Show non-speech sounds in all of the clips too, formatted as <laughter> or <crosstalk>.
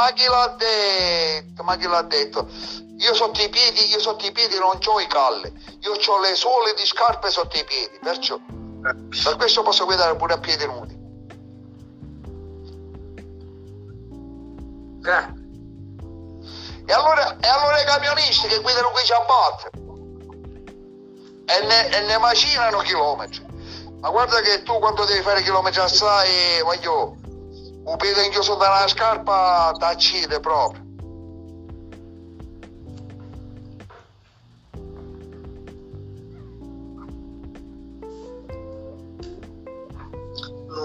ma chi l'ha detto? Ma chi l'ha detto? Io sotto i piedi, io sotto i piedi non ho i calli, io ho le suole di scarpe sotto i piedi, perciò per questo posso guidare pure a piedi nudi. Eh, E allora, e allora i camionisti che guidano quei ciabatte e ne, e ne macinano chilometri. Ma guarda che tu quando devi fare chilometri assai, voglio, un piede inchiuso da una scarpa ti accide proprio.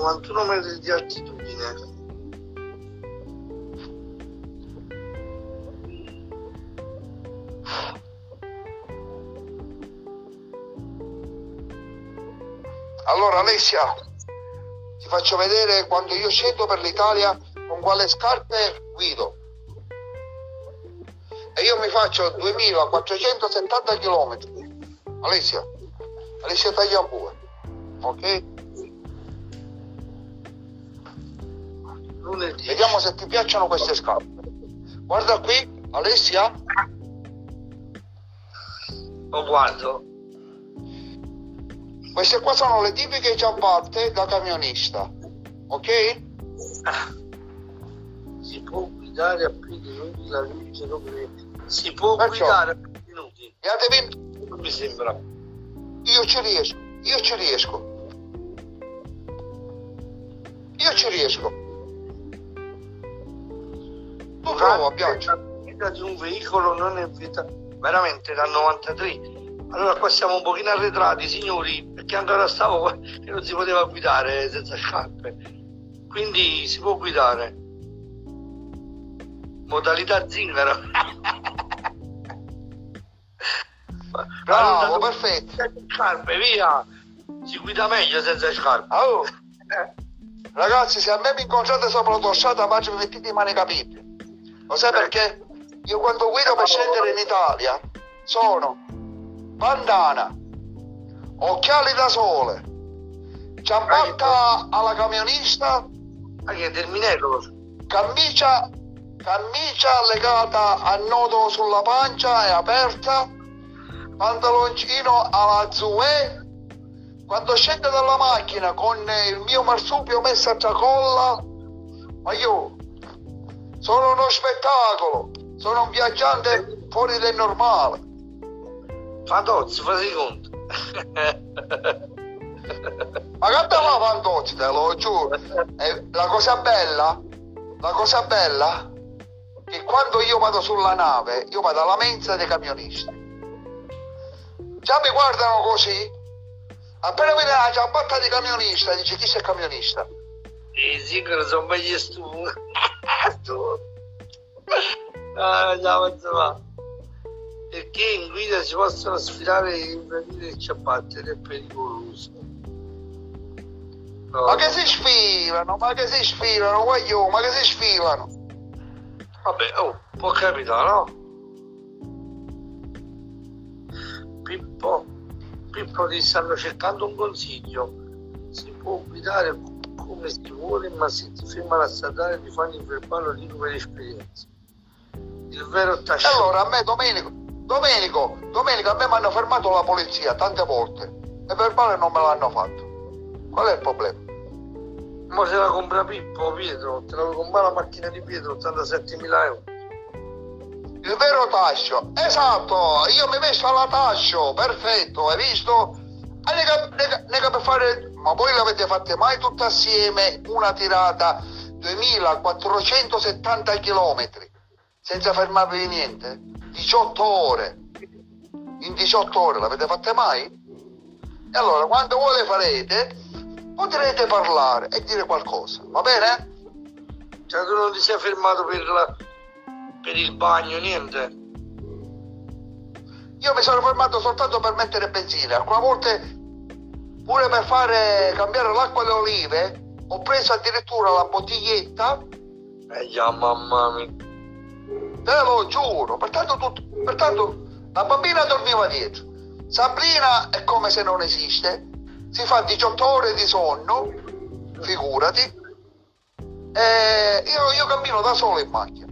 91 metri di altitudine. Allora Alessia, ti faccio vedere quando io scendo per l'Italia con quale scarpe guido. E io mi faccio 2470 km. Alessia, Alessia taglia pure. Ok? Lunedì. Vediamo se ti piacciono queste scarpe. Guarda qui, Alessia, Lo guardo. Queste qua sono le tipiche ciabatte da camionista. Ok? <laughs> Si può guidare a piedi nudi la luce dopo Si può Perciò- guidare a. E adevi- Non mi sembra. Io ci riesco, io ci riesco. Io ci riesco. Tu prova, piace. La guida di un veicolo non è vietata. Veramente dal 93. Allora qua siamo un pochino arretrati, signori, perché ancora stavo e non si poteva guidare senza scarpe. Quindi si può guidare. Modalità zingaro. <laughs> Bravo, perfetto. Senza scarpe, via! Si guida meglio senza scarpe. Oh, Eh, ragazzi, se a me mi incontrate sopra l'autostrada, faccio mi mettete i mani capite. Lo sai perché? Io quando guido per scendere in Italia sono bandana, occhiali da sole, ciabatta alla camionista, Ma che è del Minello? camicia, camicia legata a nodo sulla pancia e aperta, pantaloncino alla Zue. Quando scendo dalla macchina con il mio marsupio messo a tracolla, ma io sono uno spettacolo, sono un viaggiante fuori del normale. Fantozzi, fai conto. <laughs> Ma bella fantozzi, te lo giuro. E la cosa bella, la cosa bella, che quando io vado sulla nave, io vado alla mensa dei camionisti. Già mi guardano così, appena vede la ciabatta di camionista, dice chi sei camionista? I zingari sono meglio stu. <laughs> Stu. Ah, ciao, insomma. Perché in guida si possono sfilare e impedire il ciabatte ed è pericoloso. No, Ma che si sfilano, ma che si sfilano, voglio, ma che si sfilano? Vabbè, oh, può capitare, no? Pippo, Pippo ti stanno cercando un consiglio. Si può guidare come si vuole, ma se ti fermano a stradale ti fanno il verbale libro per esperienza. Il vero tascio. allora a me Domenico, Domenico, Domenico, a me mi hanno fermato la polizia tante volte e per male non me l'hanno fatto. Qual è il problema? Ma se la compra Pippo Pietro, te la vuoi comprare la macchina di Pietro 87.000 euro. Il vero tascio, esatto, io mi messo alla tascio, perfetto, hai visto? E nega, per fare, ma voi l'avete fatte mai tutte assieme una tirata 2470 km senza fermarvi niente? 18 ore, in 18 ore l'avete fatte mai? E allora quando voi le farete potrete parlare e dire qualcosa, va bene? Cioè tu non ti sei fermato per, la- per il bagno, niente? Io mi sono fermato soltanto per mettere benzina, alcune volte pure per fare cambiare l'acqua alle olive, ho preso addirittura la bottiglietta, Eh già, mamma mia. Te lo giuro, pertanto, tut- pertanto la bambina dormiva dietro. Sabrina è come se non esiste, si fa 18 ore di sonno, figurati, Eh, io, io cammino da solo in macchina.